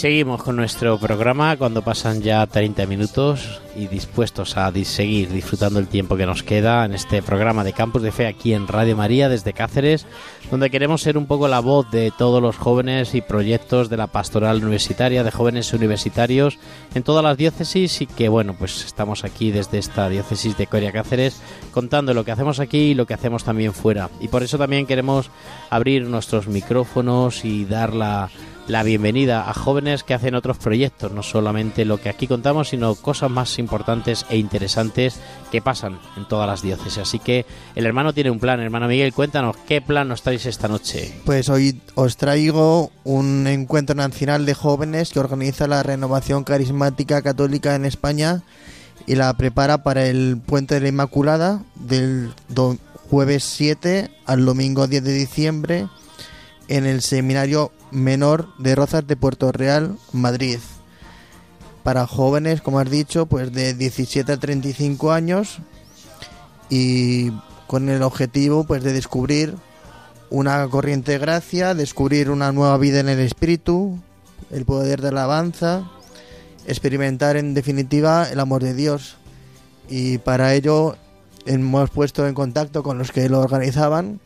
Seguimos con nuestro programa cuando pasan ya 30 minutos y dispuestos a seguir disfrutando el tiempo que nos queda en este programa de Campus de Fe aquí en Radio María desde Cáceres, donde queremos ser un poco la voz de todos los jóvenes y proyectos de la pastoral universitaria, de jóvenes universitarios en todas las diócesis y que bueno, pues estamos aquí desde esta diócesis de Coria Cáceres contando lo que hacemos aquí y lo que hacemos también fuera. Y por eso también queremos abrir nuestros micrófonos y dar la la bienvenida a jóvenes que hacen otros proyectos, no solamente lo que aquí contamos, sino cosas más importantes e interesantes que pasan en todas las diócesis. Así que el hermano tiene un plan. Hermano Miguel, cuéntanos, ¿qué plan nos traéis esta noche? Pues hoy os traigo un encuentro nacional de jóvenes que organiza la Renovación Carismática Católica en España y la prepara para el Puente de la Inmaculada del jueves 7 al domingo 10 de diciembre en el Seminario Menor de Rozas de Puerto Real, Madrid. Para jóvenes, como has dicho, pues de 17 a 35 años y con el objetivo pues de descubrir una corriente de gracia, descubrir una nueva vida en el espíritu, el poder de la alabanza, experimentar en definitiva el amor de Dios. Y para ello hemos puesto en contacto con los que lo organizaban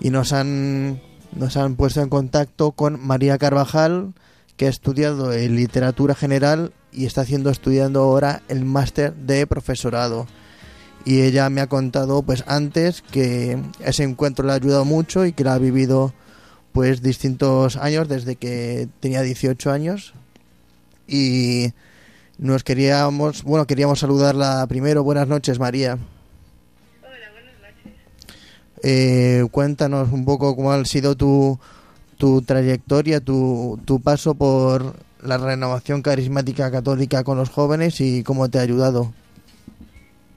y nos han, nos han puesto en contacto con María Carvajal, que ha estudiado en literatura general y está haciendo estudiando ahora el máster de profesorado. Y ella me ha contado pues antes que ese encuentro le ha ayudado mucho y que la ha vivido pues distintos años desde que tenía 18 años. Y nos queríamos bueno queríamos saludarla primero. Buenas noches María Eh, cuéntanos un poco cómo ha sido tu, tu trayectoria, tu, tu paso por la renovación carismática católica con los jóvenes y cómo te ha ayudado.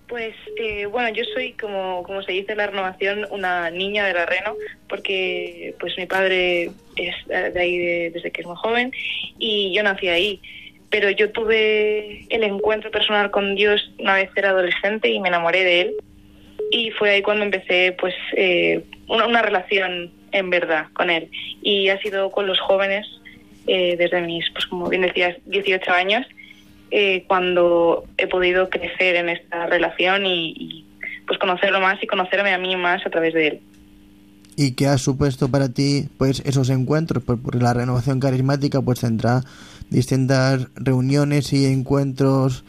Pues eh, bueno, yo soy, como, como se dice en la renovación, una niña de la Reno, porque pues mi padre es de ahí de- desde que es muy joven y yo nací ahí. Pero yo tuve el encuentro personal con Dios una vez era adolescente y me enamoré de él. Y fue ahí cuando empecé pues eh, una, una relación en verdad con él. Y ha sido con los jóvenes eh, desde mis, pues como bien decías, 18 años eh, cuando he podido crecer en esta relación y, y, pues conocerlo más y conocerme a mí más a través de él. ¿Y qué ha supuesto para ti pues esos encuentros? Pues porque la renovación carismática pues tendrá distintas reuniones y encuentros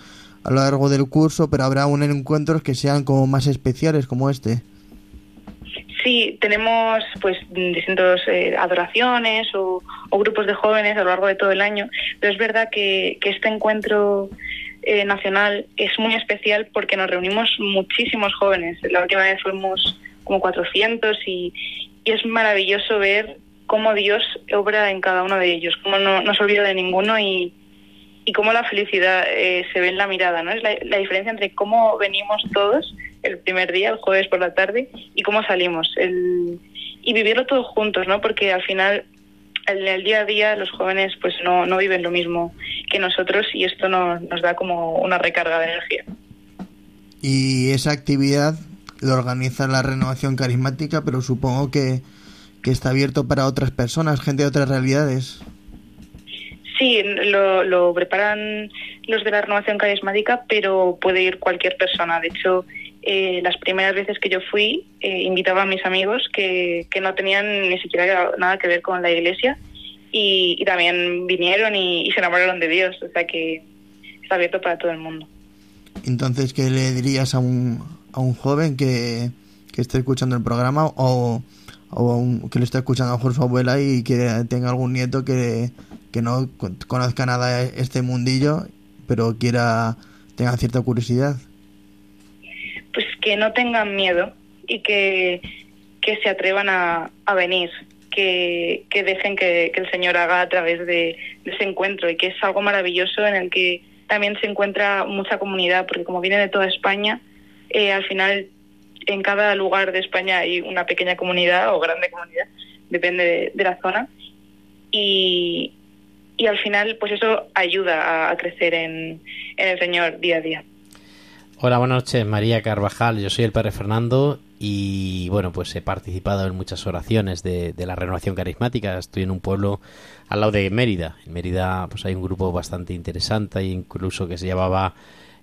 a lo largo del curso, pero habrá un encuentros que sean como más especiales como este. Sí, tenemos pues distintas adoraciones o, grupos de jóvenes a lo largo de todo el año, pero es verdad que, este encuentro eh, nacional es muy especial porque nos reunimos muchísimos jóvenes. La última vez fuimos como 400 y, y es maravilloso ver cómo Dios obra en cada uno de ellos, cómo no, no se olvida de ninguno y, y cómo la felicidad eh, se ve en la mirada, ¿no? Es la, diferencia entre cómo venimos todos el primer día, el jueves por la tarde, y cómo salimos. El, y vivirlo todos juntos, ¿no? Porque al final, el día a día, los jóvenes pues no, no viven lo mismo que nosotros y esto nos, nos da como una recarga de energía. Y esa actividad lo organiza la renovación carismática, pero supongo que, que está abierto para otras personas, gente de otras realidades. Sí, lo, lo preparan los de la renovación carismática, pero puede ir cualquier persona. De hecho, eh, las primeras veces que yo fui, eh, invitaba a mis amigos que, que no tenían ni siquiera nada que ver con la iglesia y, también vinieron y, se enamoraron de Dios. O sea que está abierto para todo el mundo. Entonces, ¿qué le dirías a un, a un joven que, que esté escuchando el programa o, o a un- que le esté escuchando a lo su abuela y que tenga algún nieto que, que no con- conozca nada de este mundillo, pero quiera tenga cierta curiosidad? pues que no tengan miedo y que, que se atrevan a, a venir, que, que dejen que, el Señor haga a través de, de ese encuentro y que es algo maravilloso en el que también se encuentra mucha comunidad, porque como viene de toda España, eh, al final en cada lugar de España hay una pequeña comunidad o grande comunidad, depende de, de la zona, y, y al final pues eso ayuda a, crecer en, el Señor día a día. Hola, buenas noches, María Carvajal. Yo soy el Padre Fernando y bueno, pues he participado en muchas oraciones de, de la renovación carismática. Estoy en un pueblo al lado de Mérida. En Mérida pues hay un grupo bastante interesante, incluso que se llamaba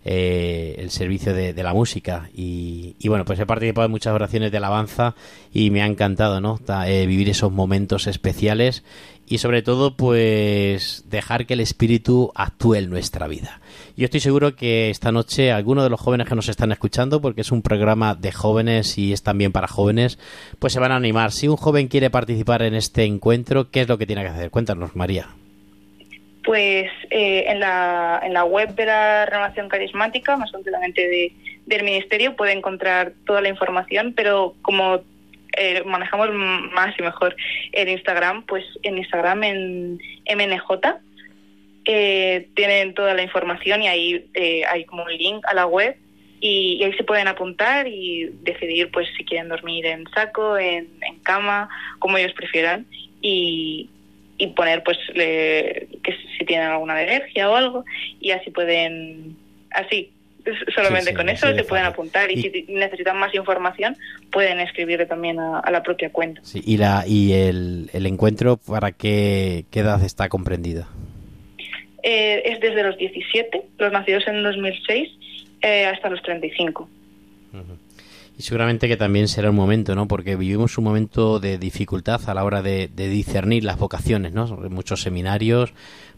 eh, el servicio de, la música y, y, bueno pues he participado en muchas oraciones de alabanza y me ha encantado no eh, vivir esos momentos especiales y sobre todo pues dejar que el espíritu actúe en nuestra vida. Yo estoy seguro que esta noche algunos de los jóvenes que nos están escuchando porque es un programa de jóvenes y es también para jóvenes pues se van a animar. Si un joven quiere participar en este encuentro qué es lo que tiene que hacer cuéntanos María. Pues eh, en, la, en la web de la Renovación Carismática, más concretamente de, del Ministerio, puede encontrar toda la información, pero como eh, manejamos más y mejor el Instagram, pues en Instagram en MNJ eh, tienen toda la información y ahí eh, hay como un link a la web y, ahí se pueden apuntar y decidir pues si quieren dormir en saco, en, en cama, como ellos prefieran y, y poner pues le- que si tienen alguna alergia o algo y así pueden así solamente Sí, sí, con eso de se pueden apuntar y, Y- si necesitan más información pueden escribirle también a, a la propia cuenta. Sí, y la y el, el encuentro para qué, qué edad está comprendida Eh, es desde los 17 los nacidos en 2006 eh, hasta los 35 Y seguramente que también será un momento, ¿no? Porque vivimos un momento de dificultad a la hora de, de discernir las vocaciones, ¿no? Muchos seminarios,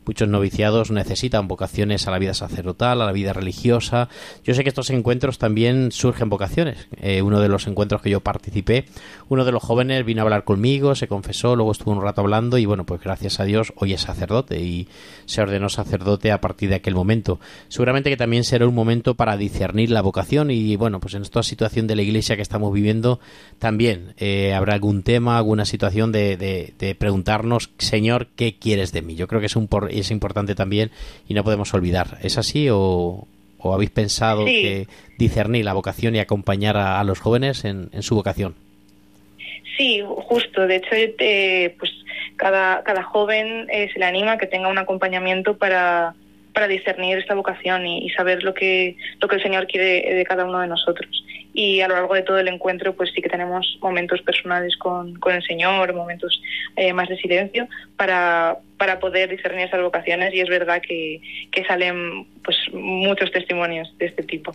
muchos noviciados necesitan vocaciones a la vida sacerdotal, a la vida religiosa. Yo sé que estos encuentros también surgen vocaciones. Eh, uno de los encuentros que yo participé, uno de los jóvenes vino a hablar conmigo, se confesó, luego estuvo un rato hablando y bueno, pues gracias a Dios hoy es sacerdote y se ordenó sacerdote a partir de aquel momento. Seguramente que también será un momento para discernir la vocación y bueno, pues en esta situación de la iglesia que estamos viviendo también eh, habrá algún tema, alguna situación de, de- de preguntarnos, Señor, ¿qué quieres de mí? Yo creo que es, un por- es importante también y no podemos olvidar. ¿Es así o, o habéis pensado Sí. que discernir la vocación y acompañar a, a los jóvenes en, en su vocación? Sí, justo. De hecho, eh, pues cada, cada joven eh, se le anima a que tenga un acompañamiento para, para discernir esta vocación y, y saber lo que, lo que el Señor quiere de cada uno de nosotros. Y a lo largo de todo el encuentro, pues sí que tenemos momentos personales con, con el Señor, momentos eh, más de silencio, para, para poder discernir esas vocaciones. Y es verdad que, que salen pues muchos testimonios de este tipo.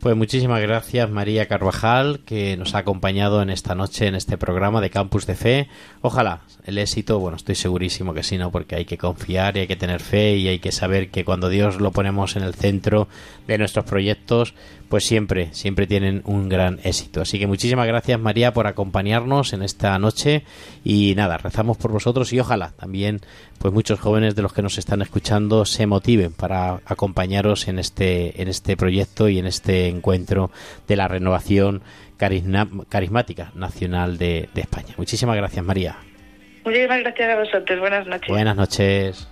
Pues muchísimas gracias María Carvajal que nos ha acompañado en esta noche en este programa de Campus de Fe. Ojalá el éxito, bueno, estoy segurísimo que sí, ¿no? Porque hay que confiar y hay que tener fe y hay que saber que cuando Dios lo ponemos en el centro de nuestros proyectos, pues siempre, siempre tienen un gran éxito. Así que muchísimas gracias María por acompañarnos en esta noche y nada, rezamos por vosotros y ojalá también pues muchos jóvenes de los que nos están escuchando se motiven para acompañaros en este en este proyecto y en este encuentro de la renovación carisma- carismática nacional de, de España. Muchísimas gracias, María. Muchísimas gracias a vosotros. Buenas noches. Buenas noches.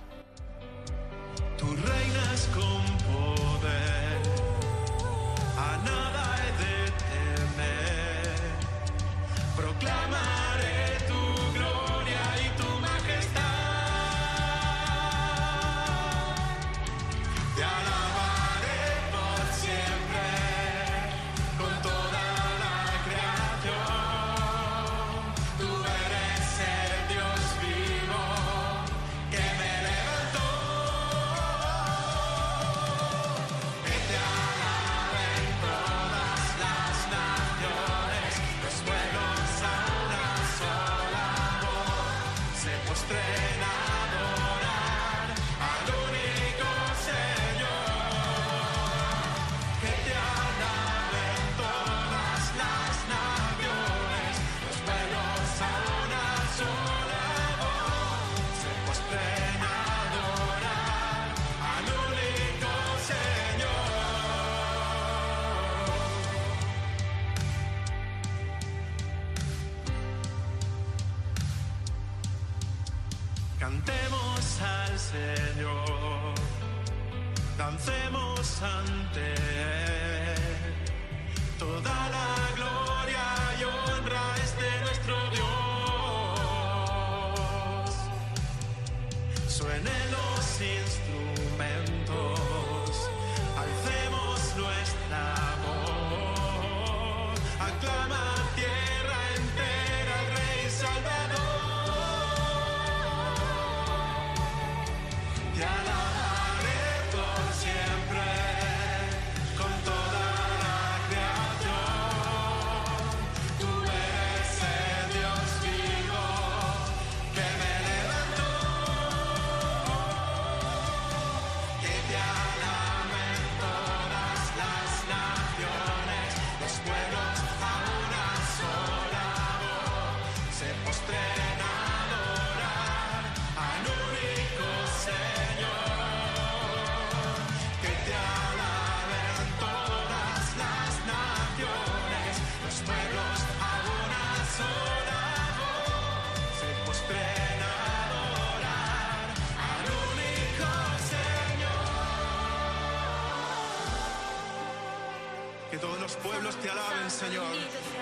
Señor.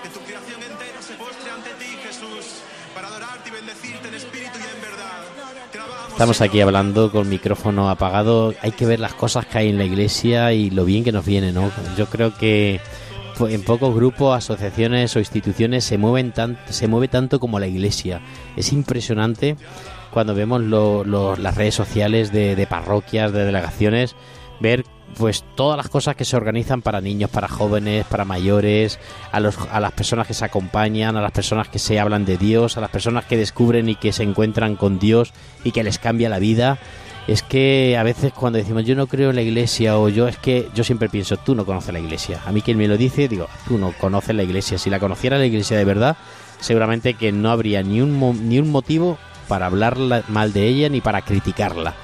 Que tu creación entera se postre ante ti, Jesús, para adorarte y bendecirte en espíritu y en verdad. Te alabamos, Estamos aquí hablando con micrófono apagado. Hay que ver las cosas que hay en la iglesia y lo bien que nos viene, ¿no? Yo creo que po- en pocos grupos, asociaciones o instituciones se mueven tan, se mueve tanto como la iglesia. Es impresionante cuando vemos lo- lo- las redes sociales de, de parroquias, de delegaciones, ver pues todas las cosas que se organizan para niños, para jóvenes, para mayores, a, los, a las personas que se acompañan, a las personas que se hablan de Dios, a las personas que descubren y que se encuentran con Dios y que les cambia la vida. Es que a veces cuando decimos yo no creo en la iglesia o yo es que yo siempre pienso tú no conoces la iglesia. A mí quien me lo dice digo tú no conoces la iglesia. Si la conociera la iglesia de verdad seguramente que no habría ni un, ni un motivo para hablar la- mal de ella ni para criticarla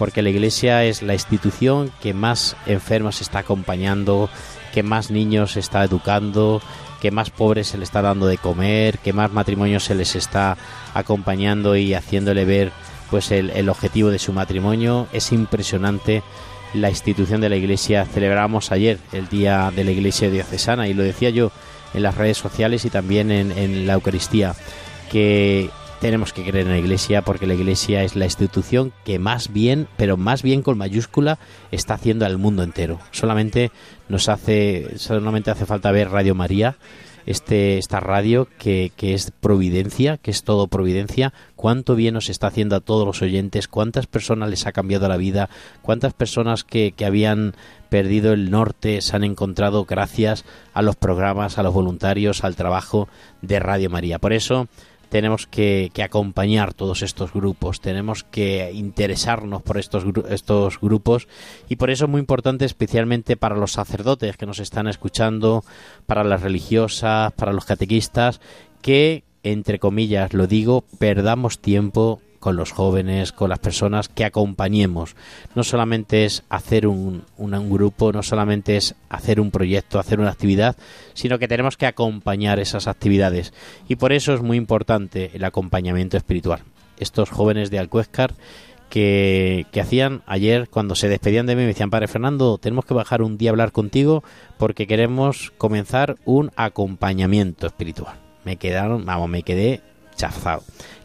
porque la iglesia es la institución que más enfermos está acompañando, que más niños está educando, que más pobres se le está dando de comer, que más matrimonios se les está acompañando y haciéndole ver pues el, objetivo de su matrimonio. Es impresionante la institución de la iglesia. Celebramos ayer el día de la iglesia diocesana y lo decía yo en las redes sociales y también en, en la Eucaristía, que tenemos que creer en la iglesia porque la iglesia es la institución que más bien, pero más bien con mayúscula, está haciendo al mundo entero. Solamente nos hace, solamente hace falta ver Radio María, este, esta radio que, que es providencia, que es todo providencia, cuánto bien nos está haciendo a todos los oyentes, cuántas personas les ha cambiado la vida, cuántas personas que, que habían perdido el norte se han encontrado gracias a los programas, a los voluntarios, al trabajo de Radio María. Por eso tenemos que, que acompañar todos estos grupos, tenemos que interesarnos por estos, estos grupos y por eso es muy importante especialmente para los sacerdotes que nos están escuchando, para las religiosas, para los catequistas, que, entre comillas, lo digo, perdamos tiempo con los jóvenes, con las personas, que acompañemos. No solamente es hacer un, un- grupo, no solamente es hacer un proyecto, hacer una actividad, sino que tenemos que acompañar esas actividades. Y por eso es muy importante el acompañamiento espiritual. Estos jóvenes de Alcuéscar que, que hacían ayer cuando se despedían de mí me decían, Padre Fernando, tenemos que bajar un día a hablar contigo porque queremos comenzar un acompañamiento espiritual. Me quedaron, vamos, me quedé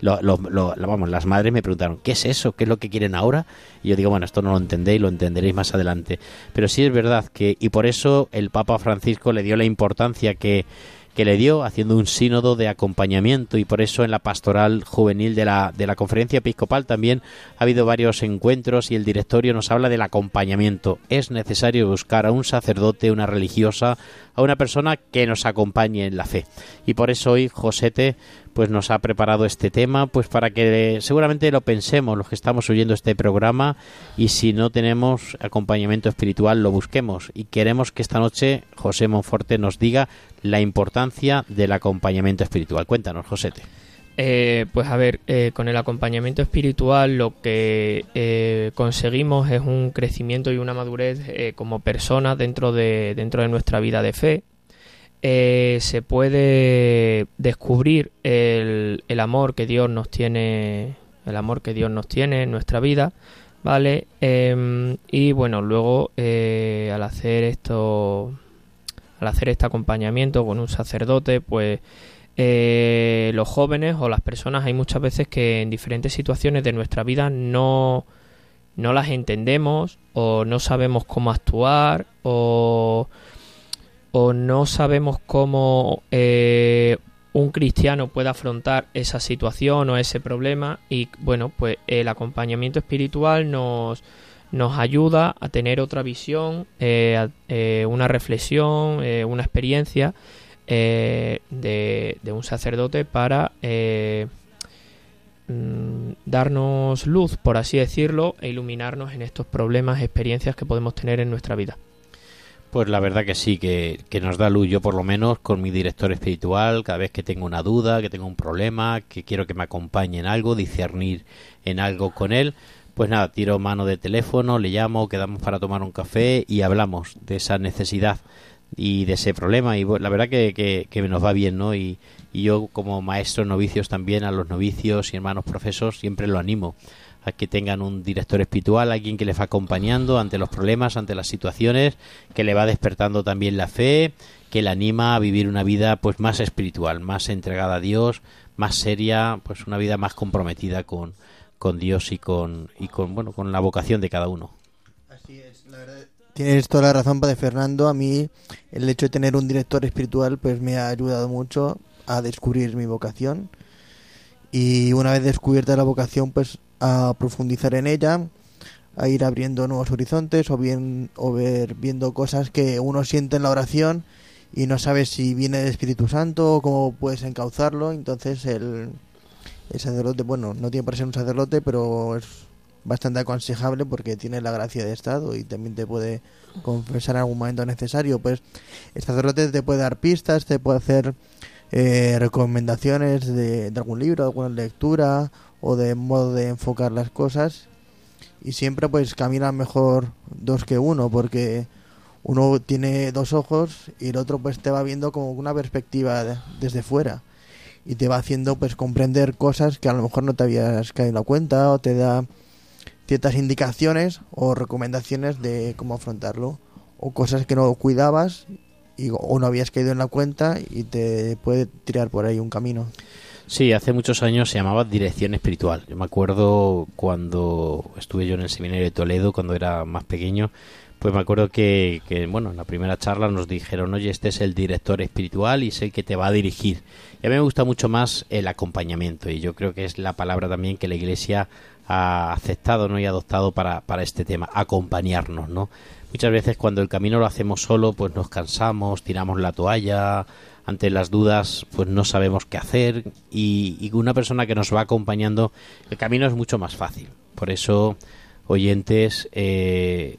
lo- lo- lo- vamos, las madres me preguntaron, ¿qué es eso? ¿Qué es lo que quieren ahora? Y yo digo, bueno, esto no lo entendéis, lo entenderéis más adelante. Pero sí es verdad que, y por eso el Papa Francisco le dio la importancia que, que le dio haciendo un sínodo de acompañamiento y por eso en la pastoral juvenil de la, de la conferencia episcopal también ha habido varios encuentros y el directorio nos habla del acompañamiento. Es necesario buscar a un sacerdote, una religiosa, a una persona que nos acompañe en la fe. Y por eso hoy Josete pues nos ha preparado este tema pues para que seguramente lo pensemos los que estamos oyendo este programa y si no tenemos acompañamiento espiritual lo busquemos y queremos que esta noche José Monforte nos diga la importancia del acompañamiento espiritual. Cuéntanos, Josete. Eh, pues a ver, eh, con el acompañamiento espiritual lo que eh, conseguimos es un crecimiento y una madurez como personas dentro de, dentro de nuestra vida de fe. Se puede descubrir el, el amor que Dios nos tiene, el amor que Dios nos tiene en nuestra vida, ¿vale? Em, y bueno, luego al hacer esto, al hacer este acompañamiento con un sacerdote, pues eh, los jóvenes o las personas hay muchas veces que en diferentes situaciones de nuestra vida no, no las entendemos o no sabemos cómo actuar o, o no sabemos cómo eh, un cristiano puede afrontar esa situación o ese problema y bueno pues el acompañamiento espiritual nos nos ayuda a tener otra visión, eh, eh, una reflexión, eh, una experiencia de, de un sacerdote para mm, darnos luz, por así decirlo, e iluminarnos en estos problemas, experiencias que podemos tener en nuestra vida. Pues la verdad que sí, que, que nos da luz. Yo por lo menos con mi director espiritual, cada vez que tengo una duda, que tengo un problema, que quiero que me acompañe en algo, discernir en algo con él, pues nada, tiro mano de teléfono, le llamo, quedamos para tomar un café y hablamos de esa necesidad y de ese problema. Y la verdad que, que, que nos va bien, ¿no? Y, y yo como maestro novicios también, a los novicios y hermanos profesos, siempre lo animo a que tengan un director espiritual, alguien que les va acompañando ante los problemas, ante las situaciones, que le va despertando también la fe, que le anima a vivir una vida pues más espiritual, más entregada a Dios, más seria, pues una vida más comprometida con, con Dios y con y con bueno, con la vocación de cada uno. Tienes toda la razón, Padre Fernando. A mí el hecho de tener un director espiritual pues me ha ayudado mucho a descubrir mi vocación y una vez descubierta la vocación pues a profundizar en ella, a ir abriendo nuevos horizontes o bien o ver viendo cosas que uno siente en la oración y no sabe si viene del Espíritu Santo o cómo puedes encauzarlo. Entonces el, el sacerdote, bueno, no tiene por ser un sacerdote, pero es bastante aconsejable porque tiene la gracia de Estado y también te puede confesar en algún momento necesario. Pues el sacerdote te puede dar pistas, te puede hacer eh, recomendaciones de, algún libro, de alguna lectura o de modo de enfocar las cosas y siempre pues camina mejor dos que uno porque uno tiene dos ojos y el otro pues te va viendo como una perspectiva de- desde fuera y te va haciendo pues comprender cosas que a lo mejor no te habías caído en la cuenta o te da ciertas indicaciones o recomendaciones de cómo afrontarlo o cosas que no cuidabas y, o no habías caído en la cuenta y te puede tirar por ahí un camino. Sí, hace muchos años se llamaba dirección espiritual. Yo me acuerdo cuando estuve yo en el seminario de Toledo, cuando era más pequeño, pues me acuerdo que, bueno, en la primera charla nos dijeron, oye, este es el director espiritual y es el que te va a dirigir. Y a mí me gusta mucho más el acompañamiento y yo creo que es la palabra también que la Iglesia ha aceptado ¿no? y adoptado para, para este tema, acompañarnos, ¿no? Muchas veces cuando el camino lo hacemos solo, pues nos cansamos, tiramos la toalla, ante las dudas, pues no sabemos qué hacer y, y una persona que nos va acompañando, el camino es mucho más fácil. Por eso, oyentes, eh,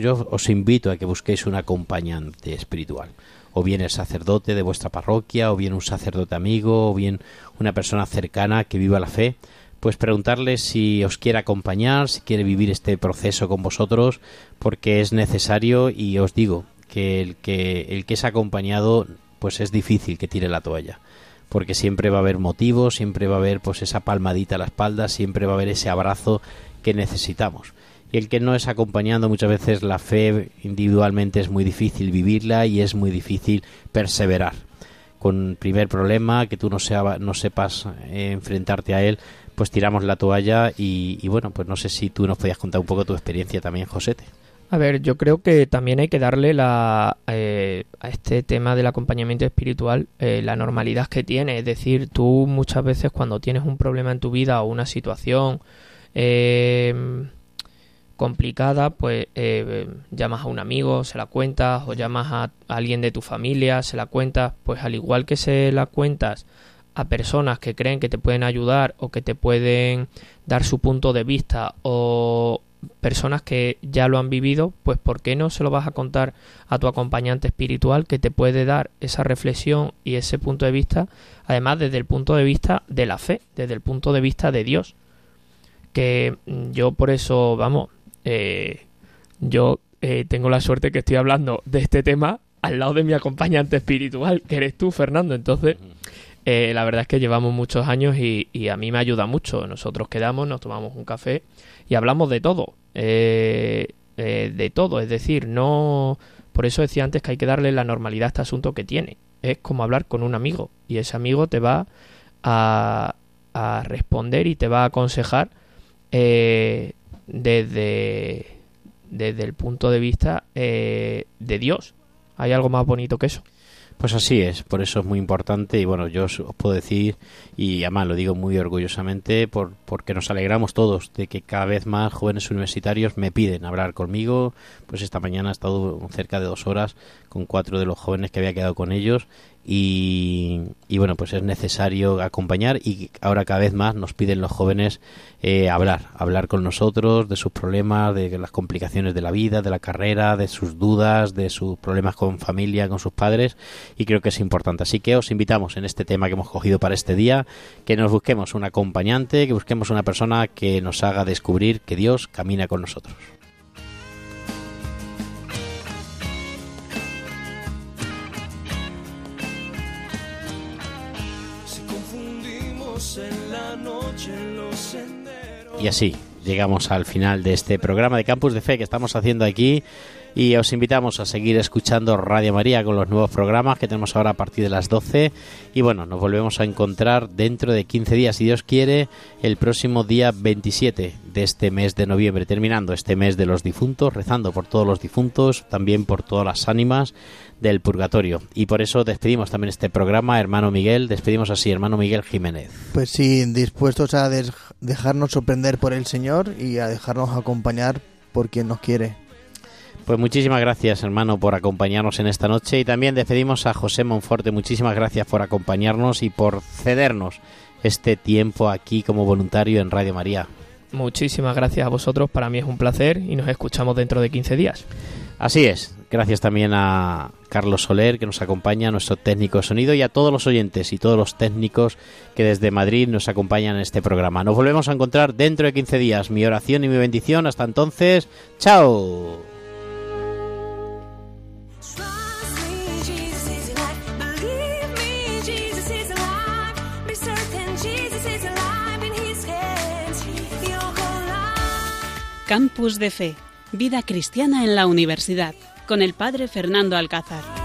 yo os invito a que busquéis un acompañante espiritual. O bien el sacerdote de vuestra parroquia, o bien un sacerdote amigo, o bien una persona cercana que viva la fe, pues preguntarle si os quiere acompañar, si quiere vivir este proceso con vosotros, porque es necesario y os digo que el que el que es acompañado pues es difícil que tire la toalla porque siempre va a haber motivos, siempre va a haber pues esa palmadita a la espalda, siempre va a haber ese abrazo que necesitamos. Y el que no es acompañando muchas veces la fe individualmente es muy difícil vivirla y es muy difícil perseverar. Con primer problema, que tú no, sea- no sepas eh, enfrentarte a él, pues tiramos la toalla y, y bueno, pues no sé si tú nos podías contar un poco tu experiencia también, Josete. A ver, yo creo que también hay que darle la, eh, a este tema del acompañamiento espiritual eh, la normalidad que tiene. Es decir, tú muchas veces cuando tienes un problema en tu vida o una situación eh, complicada, pues eh, llamas a un amigo, se la cuentas, o llamas a alguien de tu familia, se la cuentas, pues al igual que se la cuentas a personas que creen que te pueden ayudar o que te pueden dar su punto de vista o personas que ya lo han vivido, pues ¿por qué no se lo vas a contar a tu acompañante espiritual que te puede dar esa reflexión y ese punto de vista, además desde el punto de vista de la fe, desde el punto de vista de Dios? Que yo por eso, vamos, eh, yo eh, tengo la suerte que estoy hablando de este tema al lado de mi acompañante espiritual, que eres tú, Fernando. Entonces, eh, la verdad es que llevamos muchos años y, y a mí me ayuda mucho. Nosotros quedamos, nos tomamos un café y hablamos de todo. de todo, es decir, no... Por eso decía antes que hay que darle la normalidad a este asunto que tiene. Es como hablar con un amigo y ese amigo te va a, a responder y te va a aconsejar eh, desde, desde el punto de vista eh, de Dios. ¿Hay algo más bonito que eso? Pues así es, por eso es muy importante y bueno, yo os, puedo decir y además lo digo muy orgullosamente por, porque nos alegramos todos de que cada vez más jóvenes universitarios me piden hablar conmigo, pues esta mañana he estado cerca de dos horas con cuatro de los jóvenes que había quedado con ellos y, y bueno, pues es necesario acompañar y ahora cada vez más nos piden los jóvenes eh, hablar, hablar con nosotros de sus problemas, de las complicaciones de la vida, de la carrera, de sus dudas, de sus problemas con familia, con sus padres y creo que es importante. Así que os invitamos en este tema que hemos cogido para este día, que nos busquemos un acompañante, que busquemos una persona que nos haga descubrir que Dios camina con nosotros. Y así llegamos al final de este programa de Campus de Fe que estamos haciendo aquí. Y os invitamos a seguir escuchando Radio María con los nuevos programas que tenemos ahora a partir de las 12 y bueno, nos volvemos a encontrar dentro de 15 días, si Dios quiere, el próximo día 27 de este mes de noviembre, terminando este mes de los difuntos, rezando por todos los difuntos, también por todas las ánimas del purgatorio. Y por eso despedimos también este programa, hermano Miguel, despedimos así, hermano Miguel Jiménez. Pues sí, dispuestos a dejarnos sorprender por el Señor y a dejarnos acompañar por quien nos quiere. Pues muchísimas gracias, hermano, por acompañarnos en esta noche y también despedimos a José Monforte. Muchísimas gracias por acompañarnos y por cedernos este tiempo aquí como voluntario en Radio María. Muchísimas gracias a vosotros, para mí es un placer y nos escuchamos dentro de 15 días. Así es, gracias también a Carlos Soler que nos acompaña, nuestro técnico de sonido y a todos los oyentes y todos los técnicos que desde Madrid nos acompañan en este programa. Nos volvemos a encontrar dentro de 15 días. Mi oración y mi bendición. Hasta entonces, chao. Campus de Fe, vida cristiana en la universidad, con el padre Fernando Alcázar.